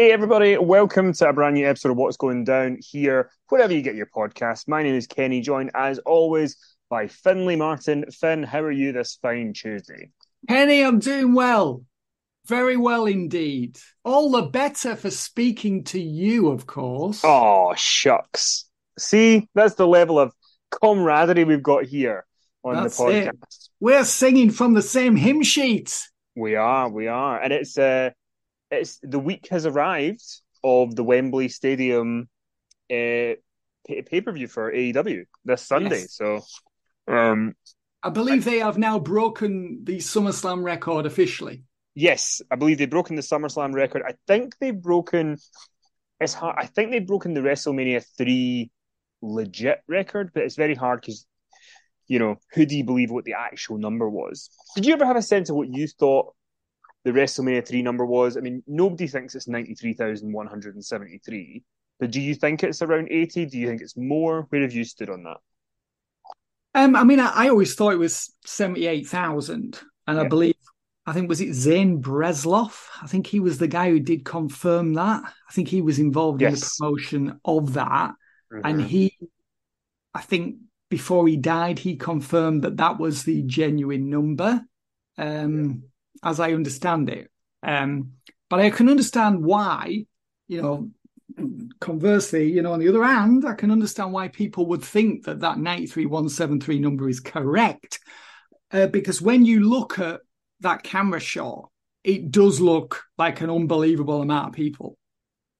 Hey, everybody, welcome to a brand new episode of What's Going Down here, wherever you get your podcast. My name is Kenny, joined as always by Finley Martin. Fin, how are you this fine Tuesday? Kenny, I'm doing well. Very well indeed. All the better for speaking to you, of course. Oh, shucks. See, that's the level of camaraderie we've got here on That's the it. podcast. We're singing from the same hymn sheet. We are, we are. And it's uh it's the week has arrived of the Wembley Stadium uh pay per view for AEW this Sunday. Yes. So um I believe they have now broken the SummerSlam record officially. Yes, I believe they've broken the SummerSlam record. I think they've broken. It's hard. I think they've broken the WrestleMania three legit record, but it's very hard because, you know, who do you believe what the actual number was? Did you ever have a sense of what you thought the WrestleMania three number was? I mean, nobody thinks it's ninety three thousand one hundred and seventy three, but do you think it's around eighty? Do you think it's more? Where have you stood on that? Um, I mean, I, I always thought it was 78,000. And I believe, I think, was it Zane Bresloff? I think he was the guy who did confirm that. I think he was involved in the promotion of that. and Mhm. he i think before he died he confirmed that that was the genuine number um as i understand it um but i can understand why you know conversely you know on the other hand i can understand why people would think that that 93173 number is correct uh, because when you look at that camera shot it does look like an unbelievable amount of people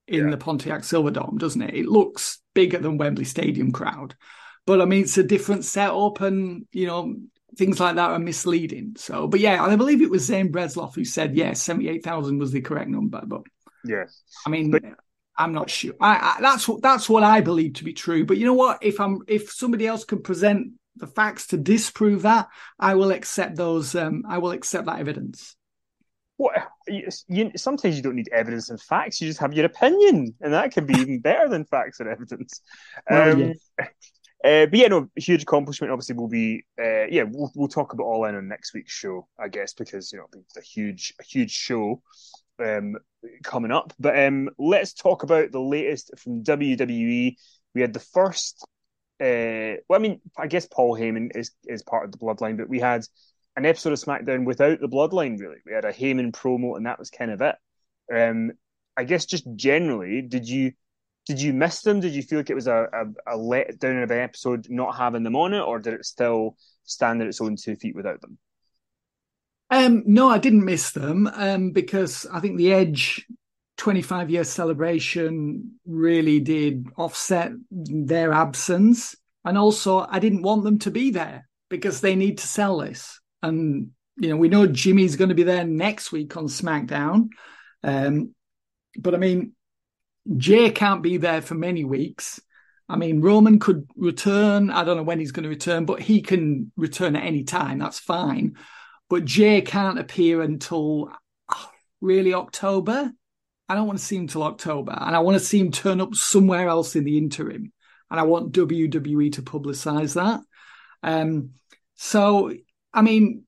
in Yeah. the Pontiac Silverdome, doesn't it? It looks bigger than Wembley Stadium crowd, but I mean it's a different setup, and you know things like that are misleading. So, but yeah, I believe it was Zane Bresloff who said yes, eight thousand was the correct number. But yeah. I mean, But- I'm not sure. I, I, that's what that's what I believe to be true. But you know what? If I'm if somebody else can present the facts to disprove that, I will accept those. Um, I will accept that evidence. What you, you, sometimes you don't need evidence and facts. You just have your opinion, and that can be even better than facts or evidence. Well, Um, yes. Uh, but yeah, no, huge accomplishment. Obviously, we'll be uh, yeah. We'll we'll talk about all in on next week's show, I guess, because you know it's a huge a huge show um, coming up. But um, let's talk about the latest from WWE. We had the first. Uh, well, I mean, I guess Paul Heyman is is part of the bloodline, but we had an episode of SmackDown without the Bloodline. Really, we had a Heyman promo, and that was kind of it. Um, I guess just generally, did you did you miss them? Did you feel like it was a, a, a letdown of an episode not having them on it, or did it still stand on its own two feet without them? Um, no, I didn't miss them um, because I think the Edge 25 year celebration really did offset their absence. And also, I didn't want them to be there because they need to sell this. And, you know, we know Jimmy's going to be there next week on SmackDown. Um, but I mean, Jay can't be there for many weeks. I mean, Roman could return. I don't know when he's going to return, but he can return at any time. That's fine. But Jay can't appear until really October. I don't want to see him till October, and I want to see him turn up somewhere else in the interim. And I want WWE to publicize that. Um, so, I mean,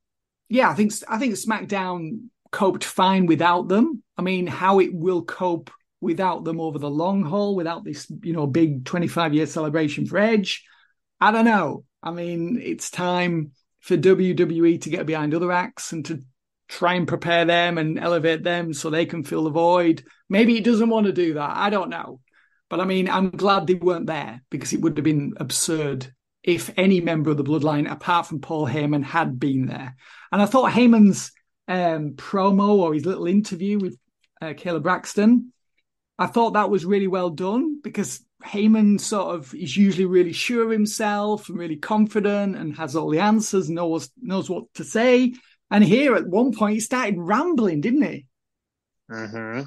yeah, I think I think SmackDown coped fine without them. I mean, how it will cope without them over the long haul, without this, you know, big 25 year celebration for Edge, I don't know. I mean, it's time for WWE to get behind other acts and to try and prepare them and elevate them so they can fill the void. Maybe he doesn't want to do that. I don't know. But I mean, I'm glad they weren't there because it would have been absurd if any member of the bloodline, apart from Paul Heyman, had been there. And I thought Heyman's um, promo or his little interview with uh, Kayla Braxton, I thought that was really well done because Heyman sort of is usually really sure of himself and really confident and has all the answers, knows knows what to say. And here at one point he started rambling, didn't he? Mm-hmm.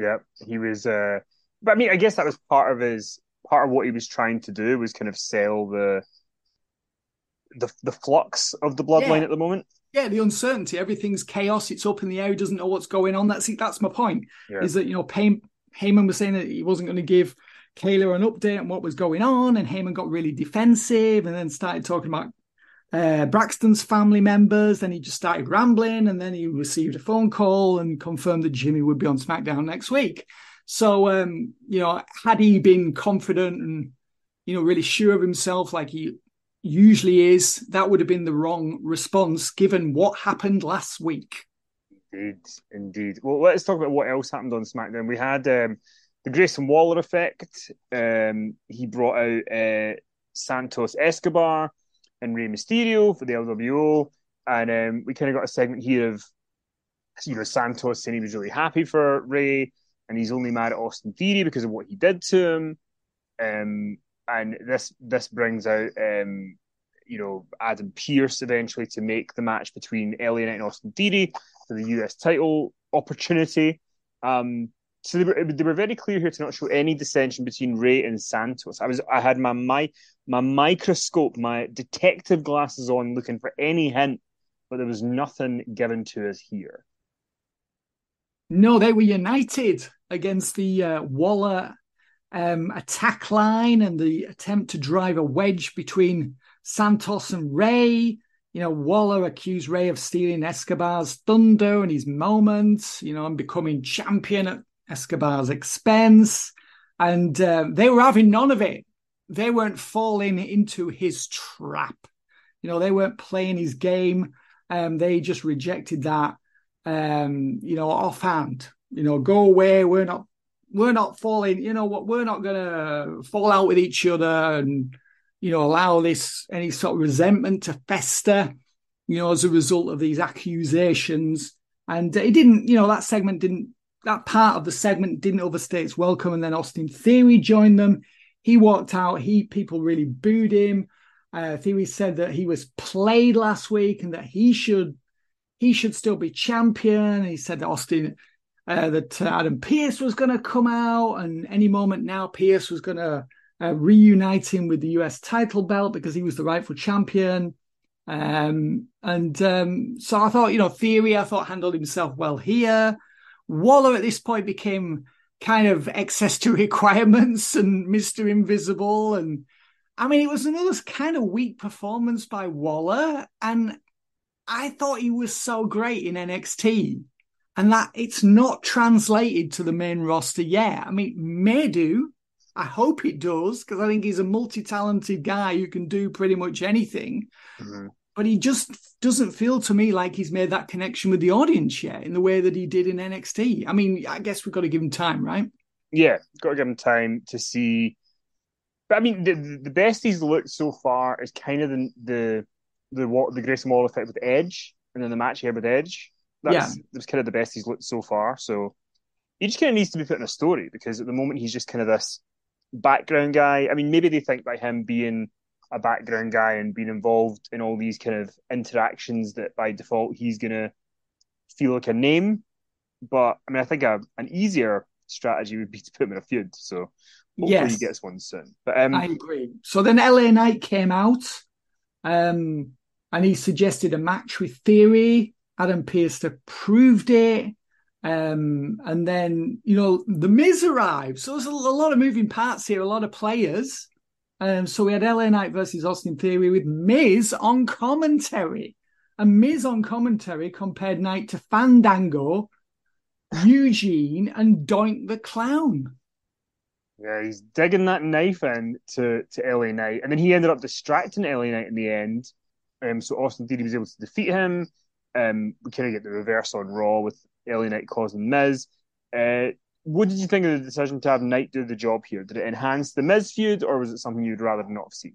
Yeah, he was. Uh, but I mean, I guess that was part of his part of what he was trying to do was kind of sell the the the flux of the bloodline yeah. at the moment. Yeah, the uncertainty. Everything's chaos. It's up in the air. He doesn't know what's going on. That's it, that's my point. Yeah. Is that you know, Pay- Heyman was saying that he wasn't going to give Kayla an update on what was going on, and Heyman got really defensive and then started talking about uh, Braxton's family members. Then he just started rambling, and then he received a phone call and confirmed that Jimmy would be on SmackDown next week. So, um, you know, had he been confident and you know really sure of himself, like he usually is, that would have been the wrong response given what happened last week. Indeed, indeed. Well, let's talk about what else happened on SmackDown. We had um, the Grayson Waller effect. Um, he brought out uh, Santos Escobar and Rey Mysterio for the LWO, and um, we kind of got a segment here of you know Santos saying he was really happy for Rey, and he's only mad at Austin Theory because of what he did to him. Um, and this this brings out um, you know Adam Pearce eventually to make the match between Knight and Austin Theory for the US title opportunity. Um, so they were they were very clear here to not show any dissension between Rey and Santos. I was I had my my my microscope, my detective glasses on, looking for any hint, but there was nothing given to us here. No, they were united against the uh, Waller um, attack line and the attempt to drive a wedge between Santos and Rey. You know, Waller accused Rey of stealing Escobar's thunder and his moments, you know, and becoming champion at Escobar's expense. And uh, they were having none of it. They weren't falling into his trap. You know, they weren't playing his game. Um, they just rejected that, um, you know, offhand. You know, go away. We're not, we're not falling. You know what? We're not gonna fall out with each other and, you know, allow this any sort of resentment to fester. You know, as a result of these accusations. And it didn't. You know, that segment didn't that part of the segment didn't overstay its welcome, and then Austin Theory joined them. He walked out. He people really booed him. Uh, Theory said that he was played last week and that he should he should still be champion. He said that Austin uh, that Adam Pearce was going to come out, and any moment now Pearce was going to uh, reunite him with the US title belt because he was the rightful champion. Um, and um, so I thought, you know, Theory, I thought handled himself well here. Waller at this point became kind of excess to requirements and Mr. Invisible. And I mean, it was another kind of weak performance by Waller. And I thought he was so great in NXT. And that it's not translated to the main roster yet. I mean, may do. I hope it does, because I think he's a multi talented guy who can do pretty much anything. Mm-hmm. but he just doesn't feel to me like he's made that connection with the audience yet in the way that he did in NXT. I mean, I guess we've got to give him time, right? Yeah, got to give him time to see. But I mean, the the best he's looked so far is kind of the the the what the Grayson Waller effect with Edge, and then the match here with Edge. That's Yeah. that was kind of the best he's looked so far. So he just kind of needs to be put in a story because at the moment he's just kind of this background guy. I mean, maybe they think by him being a background guy and being involved in all these kind of interactions that by default he's gonna feel like a name. But I mean, I think a, an easier strategy would be to put him in a feud. So hopefully Yes. he gets one soon. But um, I agree. So then LA Knight came out um, and he suggested a match with Theory. Adam Pearce approved it. Um, and then, you know, The Miz arrived. So there's a, lot of moving parts here, a lot of players. Um, so we had LA Knight versus Austin Theory with Miz on commentary. And Miz on commentary compared Knight to Fandango, Eugene, and Doink the Clown. Yeah, he's digging that knife in to, to LA Knight. And then he ended up distracting LA Knight in the end. Um, so Austin Theory was able to defeat him. Um, we kind of get the reverse on Raw with LA Knight causing Miz. Uh, what did you think of the decision to have Knight do the job here? Did it enhance the Miz feud, or was it something you'd rather not have seen?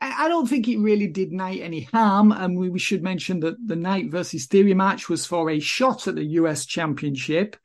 I don't think it really did Knight any harm. And we, we should mention that the Knight versus Theory match was for a shot at the US Championship.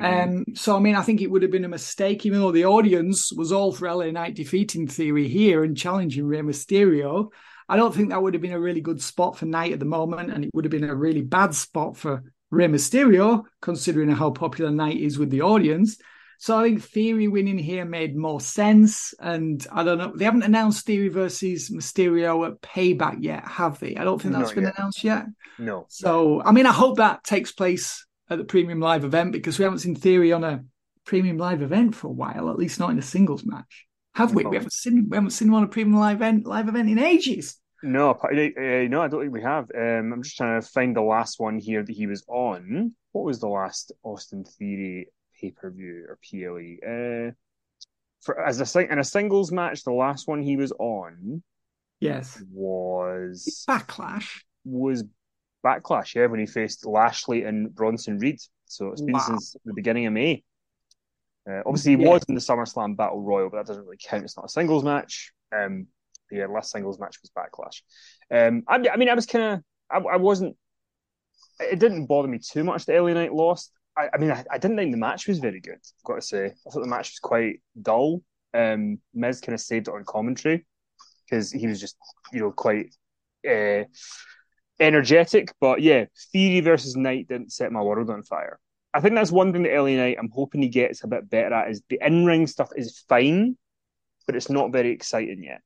Um, so, I mean, I think it would have been a mistake, even though the audience was all for LA Knight defeating Theory here and challenging Rey Mysterio. I don't think that would have been a really good spot for Knight at the moment. And it would have been a really bad spot for Rey Mysterio, considering how popular Knight is with the audience. So I think Theory winning here made more sense. And I don't know, they haven't announced Theory versus Mysterio at Payback yet, have they? I don't think that's Not been yet. announced yet. No. So, I mean, I hope that takes place at the Premium Live event because we haven't seen Theory on a Premium Live event for a while, at least not in a singles match. Have we? No. We haven't seen we haven't seen him on a Premium Live event live event in ages. No, uh, no, I don't think we have. Um, I'm just trying to find the last one here that he was on. What was the last Austin Theory pay per view or PLE? Uh, for as a sing- in a singles match, the last one he was on Yes. was Backlash. was Backlash. Yeah, when he faced Lashley and Bronson Reed. So it's been Wow. since the beginning of May. Uh, obviously, he Yeah. was in the SummerSlam Battle Royal, but that doesn't really count. It's not a singles match. Um, yeah, last singles match was Backlash. Um, I, I mean, I was kind of, I, I wasn't. It didn't bother me too much that LA Knight lost. I, I mean, I, I didn't think the match was very good. I've got to say, I thought the match was quite dull. Um, Miz kind of saved it on commentary because he was just, you know, quite uh, energetic. But yeah, Theory versus Knight didn't set my world on fire. I think that's one thing that LA Knight I'm hoping he gets a bit better at is the in ring stuff is fine, but it's not very exciting yet.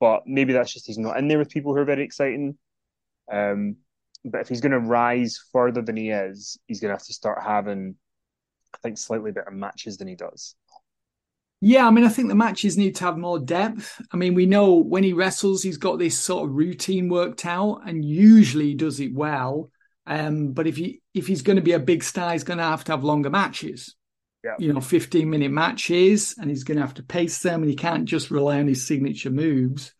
But maybe that's just he's not in there with people who are very exciting. Um, but if he's going to rise further than he is, he's going to have to start having, I think, slightly better matches than he does. Yeah, I mean, I think the matches need to have more depth. I mean, we know when he wrestles, he's got this sort of routine worked out, and usually does it well. Um, but if he if he's going to be a big star, he's going to have to have longer matches. Yeah. You know, fifteen minute matches, and he's going to have to pace them, and he can't just rely on his signature moves.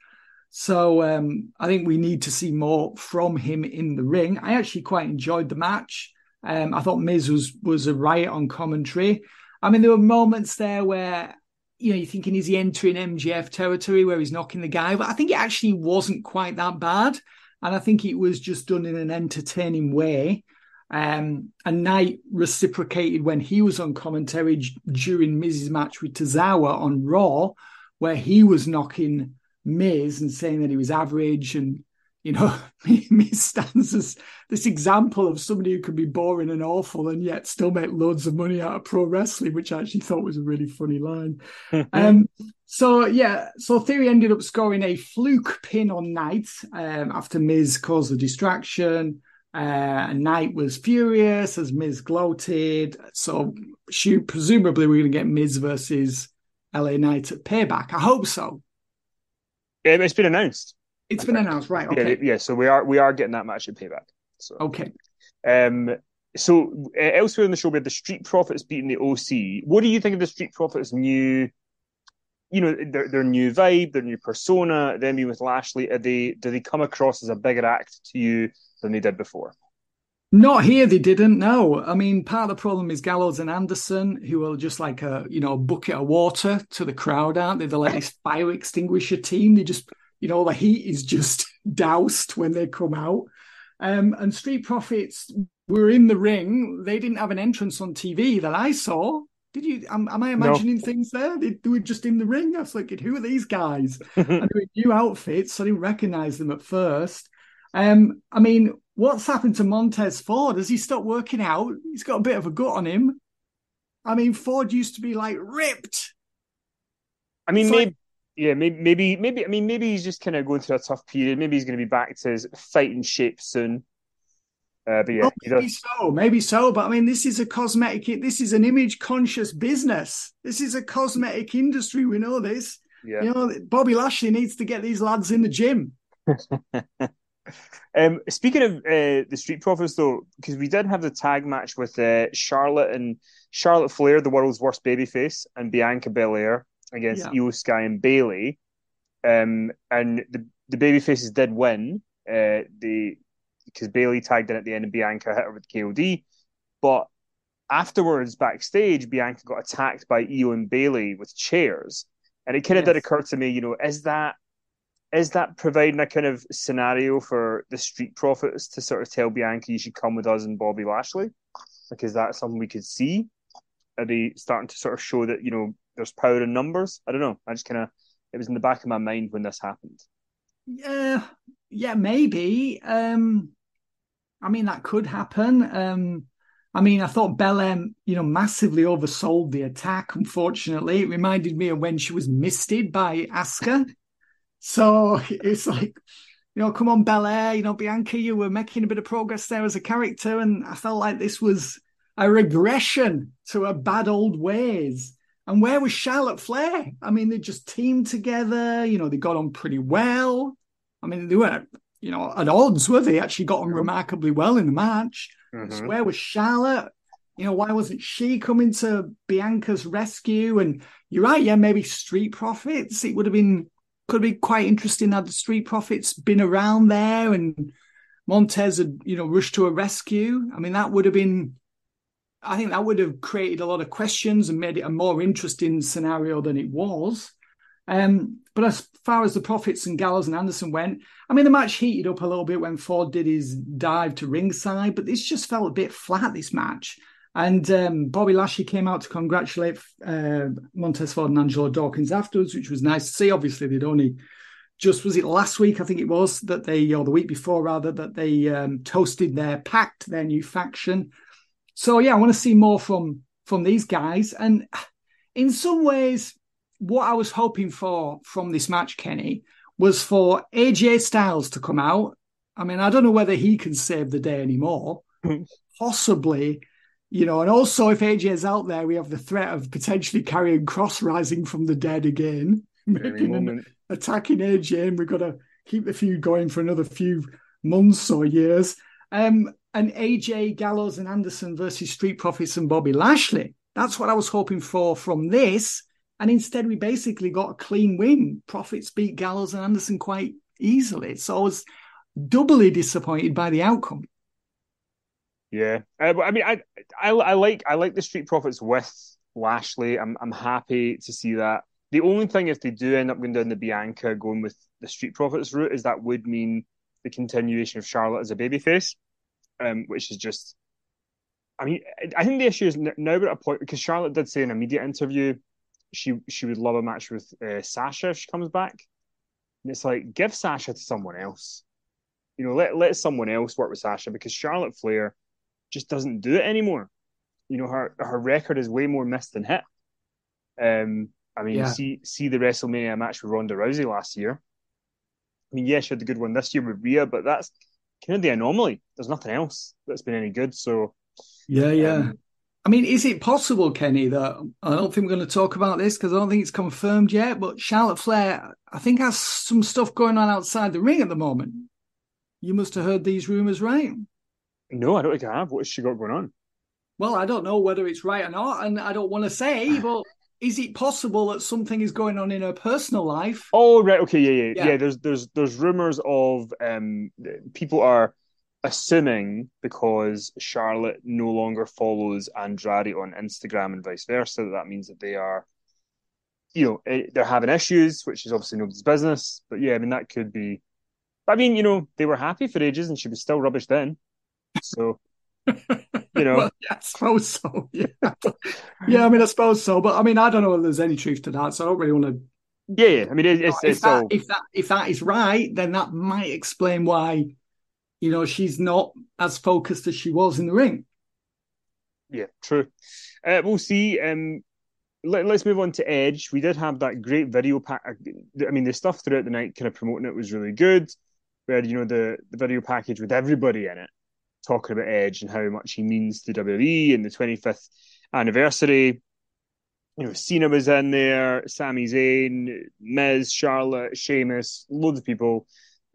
So um, I think we need to see more from him in the ring. I actually quite enjoyed the match. Um, I thought Miz was was a riot on commentary. I mean, there were moments there where you know you're thinking is he entering MGF territory where he's knocking the guy, but I think it actually wasn't quite that bad, and I think it was just done in an entertaining way. Um, and Knight reciprocated when he was on commentary during Miz's match with Tozawa on Raw, where he was knocking Miz and saying that he was average and you know Miz stands as this example of somebody who can be boring and awful and yet still make loads of money out of pro wrestling, which I actually thought was a really funny line. um, so yeah, so Theory ended up scoring a fluke pin on Knight um, after Miz caused the distraction. Uh, Knight was furious as Miz gloated. So she, presumably we're going to get Miz versus LA Knight at Payback. I hope so. It's been announced. It's been announced, right? Yeah, yeah. So we are we are getting that match at payback. So Okay. Um, so uh, elsewhere in the show, we had the Street Profits beating the OC. What do you think of the Street Profits' new you know their, their new vibe, their new persona, them being with Lashley, are they do they come across as a bigger act to you than they did before? Not here, they didn't. No, I mean, part of the problem is Gallows and Anderson, who are just like a you know bucket of water to the crowd, aren't they? They're like this fire extinguisher team. They just you know the heat is just doused when they come out. Um, and Street Profits were in the ring. They didn't have an entrance on TV that I saw. Did you? Am, am I imagining no. things there? They, they, were just in the ring. I was like, who are these guys? and they were new outfits. I didn't recognize them at first. Um, I mean, what's happened to Montez Ford? Has he stopped working out? He's got a bit of a gut on him. I mean, Ford used to be like ripped. I mean, maybe, like... yeah, maybe, maybe, maybe. I mean, maybe he's just kind of going through a tough period. Maybe he's going to be back to his fighting shape soon. Uh, but yeah, well, maybe so, maybe so. But I mean, this is a cosmetic. This is an image-conscious business. This is a cosmetic industry. We know this. Yeah. You know, Bobby Lashley needs to get these lads in the gym. um, speaking of uh, the Street Profits, though, because we did have the tag match with uh, Charlotte and Charlotte Flair, the world's worst babyface, and Bianca Belair against yeah. Iyo Sky and Bayley. Um, and the the babyfaces did win. Uh, the because Bayley tagged in at the end and Bianca hit her with KOD, but afterwards backstage, Bianca got attacked by Iyo and Bayley with chairs, and it kind of yes. did occur to me, you know, is that is that providing a kind of scenario for the Street Profits to sort of tell Bianca you should come with us and Bobby Lashley? Like, is that something we could see? Are they starting to sort of show that you know there's power in numbers? I don't know. I just kind of it was in the back of my mind when this happened. Yeah, yeah, maybe. Um, I mean, that could happen. Um, I mean, I thought Belair, you know, massively oversold the attack. Unfortunately, it reminded me of when she was misted by Asuka. So it's like, you know, come on, Belair, you know, Bianca, you were making a bit of progress there as a character. And I felt like this was a regression to her bad old ways. And where was Charlotte Flair? I mean, they just teamed together, you know, they got on pretty well. I mean, they weren't, you know, at odds, were they? Actually got on remarkably well in the match. Mm-hmm. So where was Charlotte? You know, why wasn't she coming to Bianca's rescue? And you're right, yeah, maybe Street Profits. It would have been could be quite interesting had the Street Profits been around there and Montez had, you know, rushed to a rescue. I mean, that would have been, I think that would have created a lot of questions and made it a more interesting scenario than it was. Um, but as far as the Profits and Gallows and Anderson went, I mean, the match heated up a little bit when Ford did his dive to ringside, but this just felt a bit flat, this match. And um, Bobby Lashley came out to congratulate uh, Montez Ford and Angelo Dawkins afterwards, which was nice to see. Obviously, they'd only just was it last week, I think it was, that they, or the week before rather, that they um, toasted their pact, their new faction. So yeah, I want to see more from from these guys. And in some ways, what I was hoping for from this match, Kenny, was for AJ Styles to come out. I mean, I don't know whether he can save the day anymore. Possibly you know, and also if AJ is out there, we have the threat of potentially Karrion Kross rising from the dead again, making an, attacking AJ, and we've got to keep the feud going for another few months or years. Um, and AJ Gallows and Anderson versus Street Profits and Bobby Lashley. That's what I was hoping for from this. And instead, we basically got a clean win. Profits beat Gallows and Anderson quite easily. So I was doubly disappointed by the outcome. Yeah, uh, I mean, I, I, I like I like the Street Profits with Lashley. I'm I'm happy to see that. The only thing, if they do end up going down the Bianca, going with the Street Profits route, is that would mean the continuation of Charlotte as a babyface, um, which is just. I mean, I think the issue is now we're at a point because Charlotte did say in a media interview she she would love a match with uh, Sasha if she comes back, and it's like give Sasha to someone else. You know, let let someone else work with Sasha because Charlotte Flair just doesn't do it anymore. You know, her her record is way more missed than hit. Um, I mean, yeah. see see the WrestleMania match with Ronda Rousey last year. I mean, yeah, she had the good one this year with Rhea, but that's kind of the anomaly. There's nothing else that's been any good. So, yeah, yeah. Um, I mean, is it possible, Kenny, that I don't think we're going to talk about this because I don't think it's confirmed yet, but Charlotte Flair, I think, has some stuff going on outside the ring at the moment. You must have heard these rumors, right? No, I don't think I have. What has she got going on? Well, I don't know whether it's right or not, and I don't want to say, but is it possible that something is going on in her personal life? Oh right, okay, yeah, yeah, Yeah. yeah. there's there's there's rumors of um people are assuming because Charlotte no longer follows Andrade on Instagram and vice versa that that means that they are, you know, eh, they're having issues, which is obviously nobody's business. But yeah, I mean that could be. I mean, you know, they were happy for ages, and she was still rubbish then. So, you know, Well, yeah, I suppose so. Yeah, yeah. I mean, I suppose so. But I mean, I don't know if there's any truth to that. So I don't really want to. yeah, yeah. I mean, it, it's if it's that all if that if that is right, then that might explain why, you know, she's not as focused as she was in the ring. Yeah, true. Uh, we'll see. Um, let, us move on to Edge. We did have that great video pack. I mean, the stuff throughout the night, kind of promoting it, was really good. We had, you know, the, the video package with everybody in it, talking about Edge and how much he means to WWE and the 25th anniversary. You know, Cena was in there, Sami Zayn, Miz, Charlotte, Sheamus, loads of people.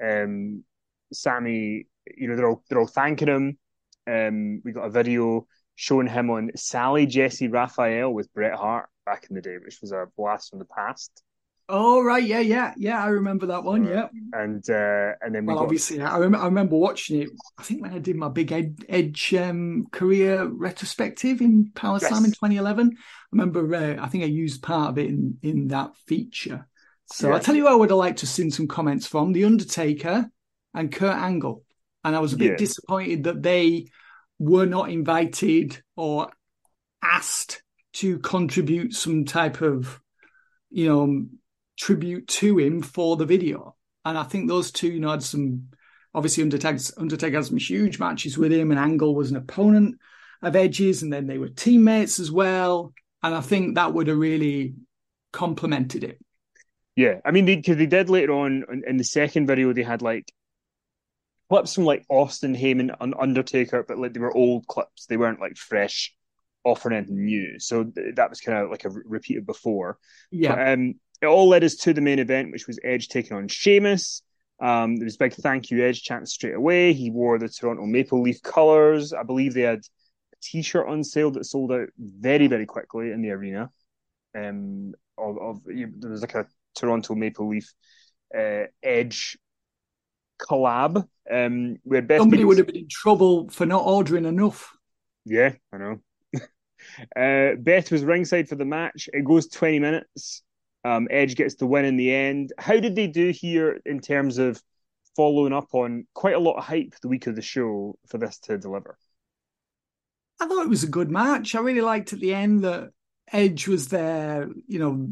Um, Sami, you know, they're all they're all thanking him. Um, we got a video showing him on Sally Jessy Raphael with Bret Hart back in the day, which was a blast from the past. Oh right, yeah, yeah, yeah. I remember that one. Yeah. And uh, and then we Well, got obviously, I, rem- I remember watching it. I think when I did my big Ed- Edge um, career retrospective in Power Yes. Slam in 2011, I remember. Uh, I think I used part of it in in that feature. So Yeah. I tell you, I would have liked to seen some comments from the Undertaker and Kurt Angle, and I was a bit Yeah. disappointed that they were not invited or asked to contribute some type of, you know, tribute to him for the video. And I think those two, you know, had some obviously Undertaker's, Undertaker had some huge matches with him, and Angle was an opponent of Edge's, and then they were teammates as well. And I think that would have really complemented it. Yeah, I mean, because they, did later on in, the second video, they had like clips from like Austin Heyman and Undertaker, but like they were old clips. They weren't like fresh, offering anything new. So th- that was kind of like a re- repeated before. Yeah. But, um, it all led us to the main event, which was Edge taking on Sheamus. Um, there was a big thank you Edge chant straight away. He wore the Toronto Maple Leaf colours. I believe they had a T-shirt on sale that sold out very, very quickly in the arena. Um, of, of you- there was like a Toronto Maple Leaf uh, Edge collab. Um, where Beth Somebody Phoenix- would have been in trouble for not ordering enough. yeah, I know. uh, Beth was ringside for the match. It goes 20 minutes. Um, Edge gets the win in the end. How did they do here in terms of following up on quite a lot of hype the week of the show for this to deliver? I thought it was a good match. I really liked at the end that Edge was there, you know,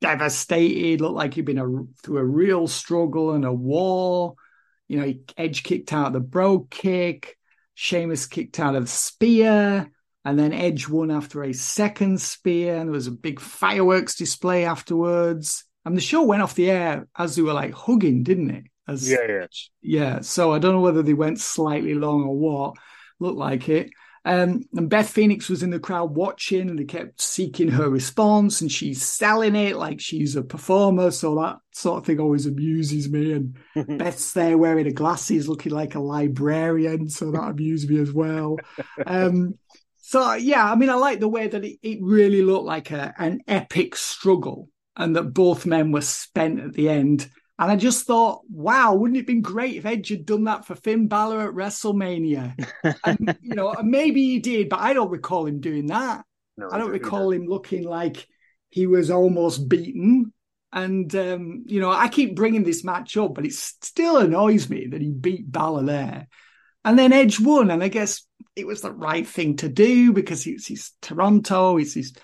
devastated, looked like he'd been a, through a real struggle and a war. You know, Edge kicked out the brogue kick, Sheamus kicked out of spear, and then Edge won after a second spear, and there was a big fireworks display afterwards. And the show went off the air as they were like hugging, didn't it? As, yeah. yeah, so I don't know whether they went slightly long or what. Looked like it. Um, and Beth Phoenix was in the crowd watching, and they kept seeking her response, and she's selling it like she's a performer. So that sort of thing always amuses me. And Beth's there wearing her glasses, looking like a librarian, so that amused me as well. Um, so yeah, I mean, I like the way that it, it really looked like a, an epic struggle, and that both men were spent at the end. And I just thought, wow, wouldn't it have been great if Edge had done that for Finn Balor at WrestleMania? and, you know, maybe he did, but I don't recall him doing that. No, I don't recall him looking like he was almost beaten. And, um, you know, I keep bringing this match up, but it still annoys me that he beat Balor there. And then Edge won. And I guess it was the right thing to do because it's his Toronto, it's his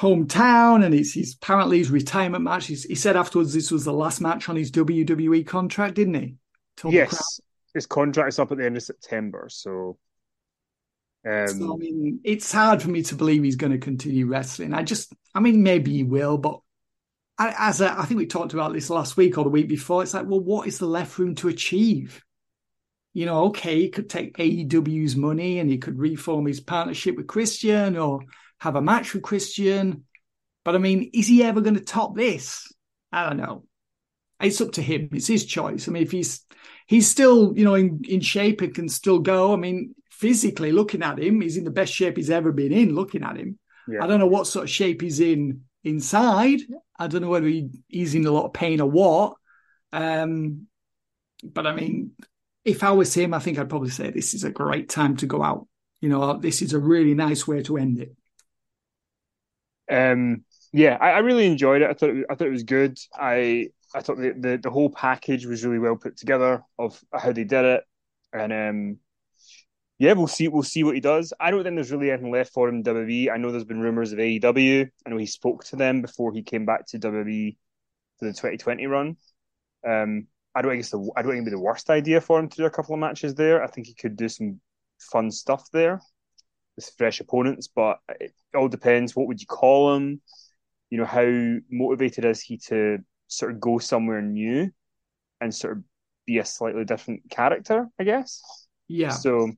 hometown, and it's his apparently his retirement match. He's, he said afterwards this was the last match on his WWE contract, didn't he? Told. Yes, his contract's up at the end of September, so. Um, So, I mean, it's hard for me to believe he's going to continue wrestling. I just, I mean, maybe he will, but I, as a, I think we talked about this last week or the week before. It's like, well, what is the left room to achieve? You know, okay, he could take AEW's money and he could reform his partnership with Christian or have a match with Christian. But I mean, is he ever going to top this? I don't know. It's up to him. It's his choice. I mean, if he's he's still, you know, in, in shape and can still go. I mean, physically looking at him, he's in the best shape he's ever been in. Looking at him, Yeah. I don't know what sort of shape he's in inside. I don't know whether he, he's in a lot of pain or what. Um, but I mean, if I was him, I think I'd probably say this is a great time to go out. You know, this is a really nice way to end it. Um, yeah, I, I really enjoyed it. I thought it, I thought it was good. I I thought the, the, the whole package was really well put together of how they did it, and um, yeah, we'll see. We'll see what he does. I don't think there's really anything left for him in WWE. I know there's been rumors of AEW. I know he spoke to them before he came back to WWE for the 2020 run. Um, I don't think it's the I don't think it'd be the worst idea for him to do a couple of matches there. I think he could do some fun stuff there with fresh opponents, but it all depends. What would you call him? You know, how motivated is he to sort of go somewhere new and sort of be a slightly different character? I guess. Yeah. So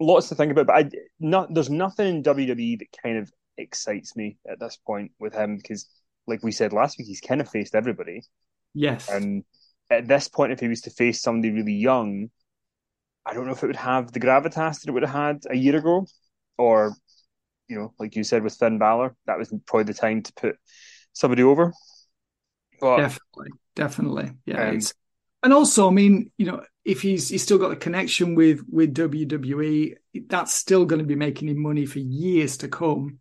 lots to think about, but I not there's nothing in WWE that kind of excites me at this point with him because, like we said last week, he's kind of faced everybody. Yes. And at this point, if he was to face somebody really young, I don't know if it would have the gravitas that it would have had a year ago, or you know, like you said with Finn Balor, that was probably the time to put somebody over. But, definitely, definitely, yeah. Um, and also, I mean, you know, if he's he's still got a connection with with WWE, that's still going to be making him money for years to come.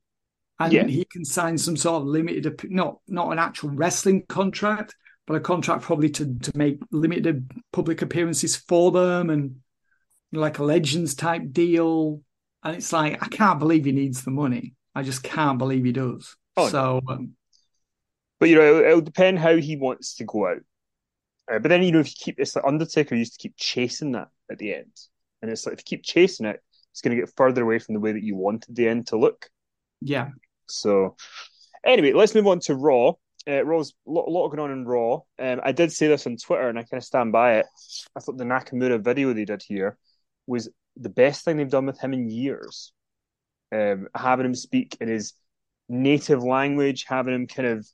And yeah. he can sign some sort of limited, not not an actual wrestling contract, but a contract probably to to make limited public appearances for them and like a legends type deal. And it's like I can't believe he needs the money. I just can't believe he does. Oh, so, no. um, but you know, it'll, it'll, depend how he wants to go out. Uh, but then you know, if you keep this, like Undertaker used to keep chasing that at the end, and it's like if you keep chasing it, it's going to get further away from the way that you wanted the end to look. Yeah. So, anyway, let's move on to Raw uh, Raw's a lot, lot going on in Raw. Um, I did say this on Twitter, and I kind of stand by it. I thought the Nakamura video they did here was the best thing they've done with him in years. Um, having him speak in his native language, having him kind of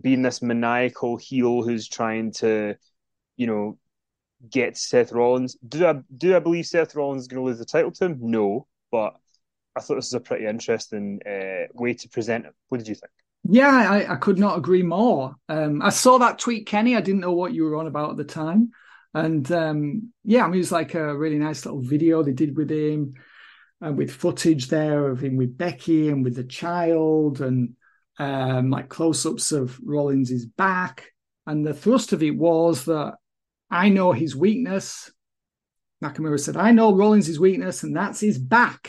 being this maniacal heel who's trying to, you know, get Seth Rollins. Do I do I believe Seth Rollins is going to lose the title to him? No, but I thought this was a pretty interesting uh, way to present it. What did you think? Yeah, I, I could not agree more. Um, I saw that tweet, Kenny. I didn't know what you were on about at the time. And um, yeah, I mean, it was like a really nice little video they did with him and uh, with footage there of him with Becky and with the child and um, like close ups of Rollins' back. And the thrust of it was that I know his weakness. Nakamura said, I know Rollins' weakness, and that's his back.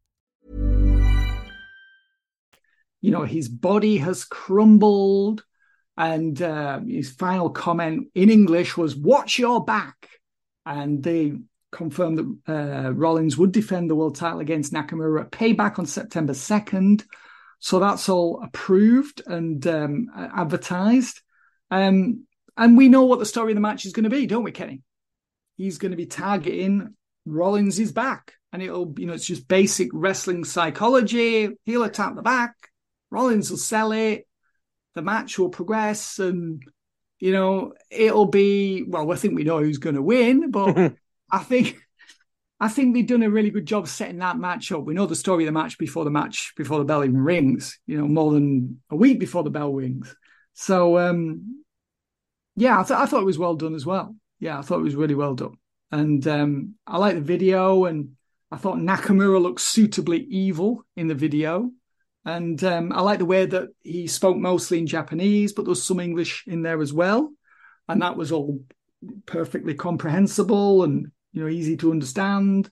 You know, his body has crumbled and uh, his final comment in English was, watch your back. And they confirmed that uh, Rollins would defend the world title against Nakamura at Payback on September 2nd. So that's all approved and um, advertised. Um, and we know what the story of the match is going to be, don't we, Kenny? He's going to be targeting Rollins' back. And it'll, you know, it's just basic wrestling psychology. He'll attack the back. Rollins will sell it. The match will progress. And, you know, it'll be, well, I think we know who's going to win, but I think I think they've done a really good job setting that match up. We know the story of the match before the match, before the bell even rings, you know, more than a week before the bell rings. So, um, yeah, I, th- I thought it was well done as well. Yeah, I thought it was really well done. And um, I like the video and I thought Nakamura looked suitably evil in the video. And um, I like the way that he spoke mostly in Japanese, but there was some English in there as well. And that was all perfectly comprehensible and you know easy to understand.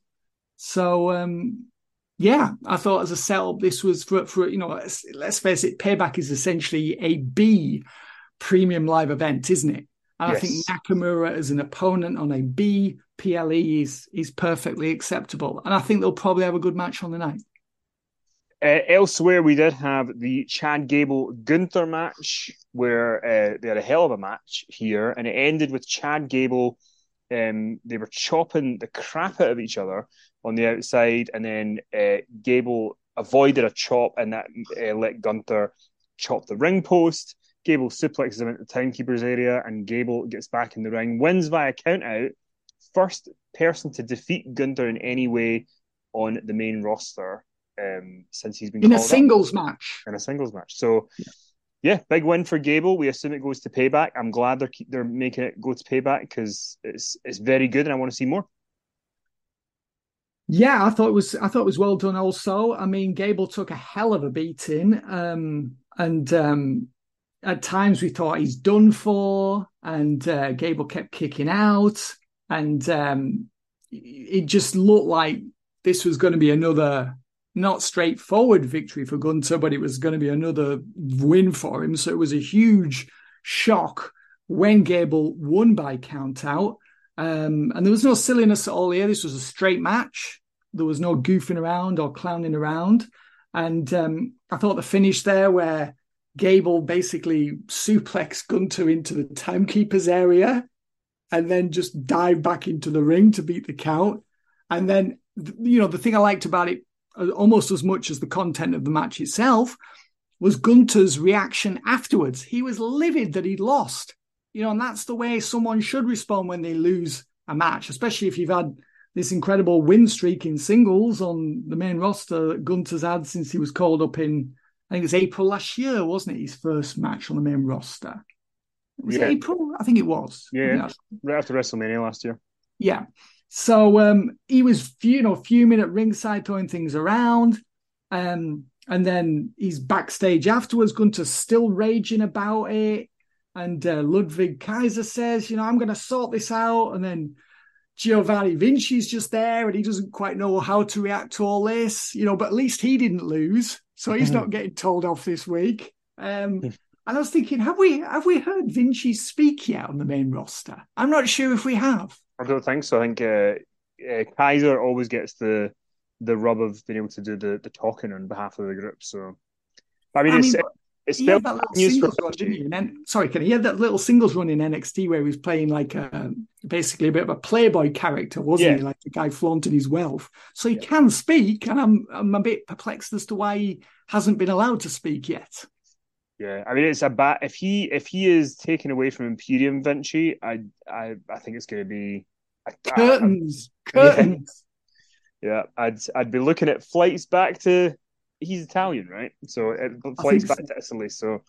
So um, yeah, I thought as a setup, this was for for you know let's face it, Payback is essentially a B premium live event, isn't it? And yes. I think Nakamura as an opponent on a B PLE is is perfectly acceptable, and I think they'll probably have a good match on the night. Uh, elsewhere, we did have the Chad Gable Gunther match, where uh, they had a hell of a match here, and it ended with Chad Gable. Um, they were chopping the crap out of each other on the outside, and then uh, Gable avoided a chop, and that uh, let Gunther chop the ring post. Gable suplexes him into the timekeeper's area, and Gable gets back in the ring, wins via count out. First person to defeat Gunther in any way on the main roster um, since he's been in a singles up. match. In a singles match. So, yeah. yeah. big win for Gable. We assume it goes to payback. I'm glad they're they're making it go to payback because it's it's very good, and I want to see more. Yeah, I thought it was I thought it was well done. Also, I mean, Gable took a hell of a beating, um, and um, at times we thought he's done for, and uh, Gable kept kicking out, and um, it just looked like this was going to be another not straightforward victory for Gunther, but it was going to be another win for him. So it was a huge shock when Gable won by count out. Um, and there was no silliness at all here. This was a straight match. There was no goofing around or clowning around. And um, I thought the finish there, where Gable basically suplexed Gunther into the timekeeper's area and then just dived back into the ring to beat the count. And then, you know, the thing I liked about it Uh, almost as much as the content of the match itself, was Gunther's reaction afterwards. He was livid that he'd lost. You know, and that's the way someone should respond when they lose a match, especially if you've had this incredible win streak in singles on the main roster that Gunther's had since he was called up in, I think it was April last year, wasn't it? His first match on the main roster. Was yeah. it April? I think it was. Yeah, right after WrestleMania last year. Yeah. So um, he was, you know, fuming at ringside, throwing things around. Um, and then he's backstage afterwards, Gunther still raging about it. And uh, Ludwig Kaiser says, you know, I'm going to sort this out. And then Giovanni Vinci's just there and he doesn't quite know how to react to all this, you know, but at least he didn't lose. So he's not getting told off this week. Um, and I was thinking, have we have we heard Vinci speak yet on the main roster? I'm not sure if we have. I don't think so. I think uh, uh, Kaiser always gets the the rub of being able to do the, the talking on behalf of the group. So, I mean, I it's, mean, it's spelled news for run, sorry, can he had that little singles run in NXT where he was playing like a, basically a bit of a playboy character, wasn't yeah. he? Like the guy flaunting his wealth. So he yeah. can speak, and I'm I'm a bit perplexed as to why he hasn't been allowed to speak yet. Yeah, I mean it's a bad if he if he is taken away from Imperium Vinci, I I I think it's going to be curtains, I, curtains. Yeah. yeah, I'd I'd be looking at flights back to. He's Italian, right? So it, flights back so. to Italy. So,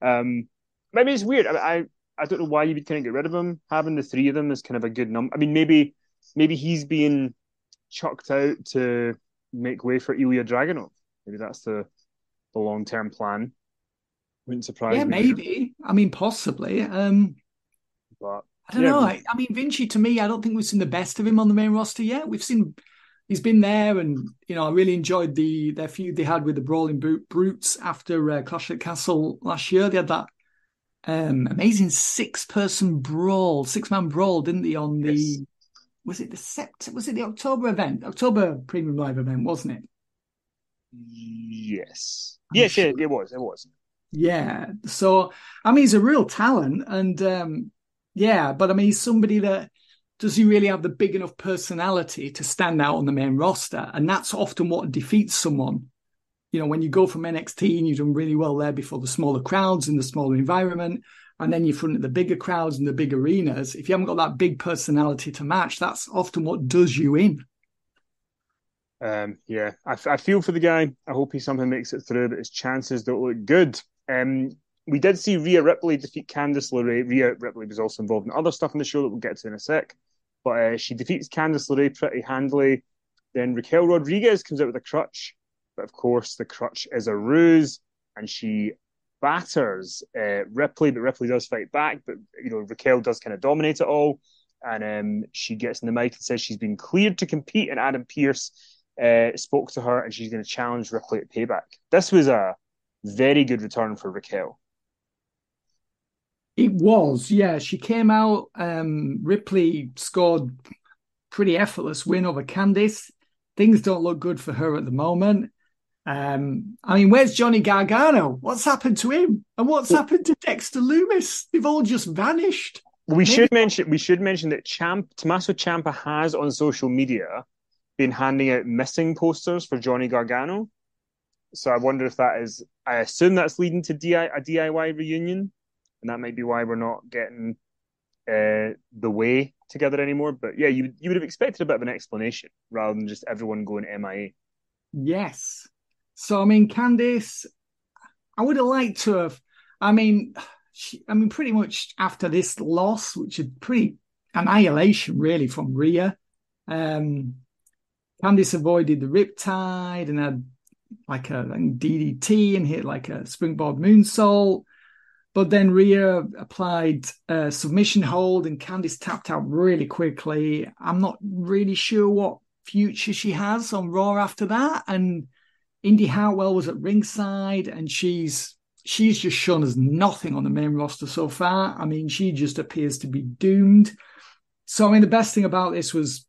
um, maybe it's weird. I, I I don't know why you would kind of get rid of him. Having the three of them is kind of a good number. I mean, maybe maybe he's being chucked out to make way for Ilya Dragunov. Maybe that's the the long term plan. Wouldn't surprise yeah, me. maybe. I mean, possibly. Um, but I don't yeah. know. I, I, mean, Vinci to me, I don't think we've seen the best of him on the main roster yet. We've seen he's been there, and you know, I really enjoyed the their feud they had with the Brawling Brutes after uh, Clash at Castle last year. They had that um, amazing six person brawl, six man brawl, didn't they? On the yes. was it the sept was it the October event, October Premium Live event, wasn't it? Yes. I'm yes, sure. yeah, it was. It was. Yeah. So, I mean, he's a real talent. And um, yeah, but I mean, he's somebody that does he really have the big enough personality to stand out on the main roster? And that's often what defeats someone. You know, when you go from NXT and you've done really well there before the smaller crowds in the smaller environment, and then you're front of the bigger crowds and the big arenas, if you haven't got that big personality to match, that's often what does you in. Um, yeah, I, I feel for the guy. I hope he somehow makes it through, but his chances don't look good. Um, we did see Rhea Ripley defeat Candice LeRae. Rhea Ripley was also involved in other stuff in the show that we'll get to in a sec, but uh, she defeats Candice LeRae pretty handily. Then Raquel Rodriguez comes out with a crutch, but of course the crutch is a ruse, and she batters uh, Ripley, but Ripley does fight back. But you know Raquel does kind of dominate it all, and um, she gets in the mic and says she's been cleared to compete, and Adam Pearce uh, spoke to her, and she's going to challenge Ripley at Payback. This was a very good return for Raquel. It was, yeah. She came out. Um, Ripley scored pretty effortless win over Candice. Things don't look good for her at the moment. Um, I mean, where's Johnny Gargano? What's happened to him? And what's well, happened to Dexter Lumis? They've all just vanished. We Maybe. should mention we should mention that Champ Tommaso Ciampa has on social media been handing out missing posters for Johnny Gargano. So I wonder if that is. I assume that's leading to DI, a DIY reunion, and that might be why we're not getting uh, the way together anymore. But yeah, you you would have expected a bit of an explanation rather than just everyone going MIA. Yes. So I mean, Candice, I would have liked to have. I mean, she, I mean, pretty much after this loss, which is pretty annihilation really from Rhea. Um, Candice avoided the riptide and had like a DDT and hit like a springboard moonsault. But then Rhea applied a submission hold and Candice tapped out really quickly. I'm not really sure what future she has on Raw after that. And Indi Hartwell was at ringside and she's she's just shown as nothing on the main roster so far. I mean, she just appears to be doomed. So I mean, the best thing about this was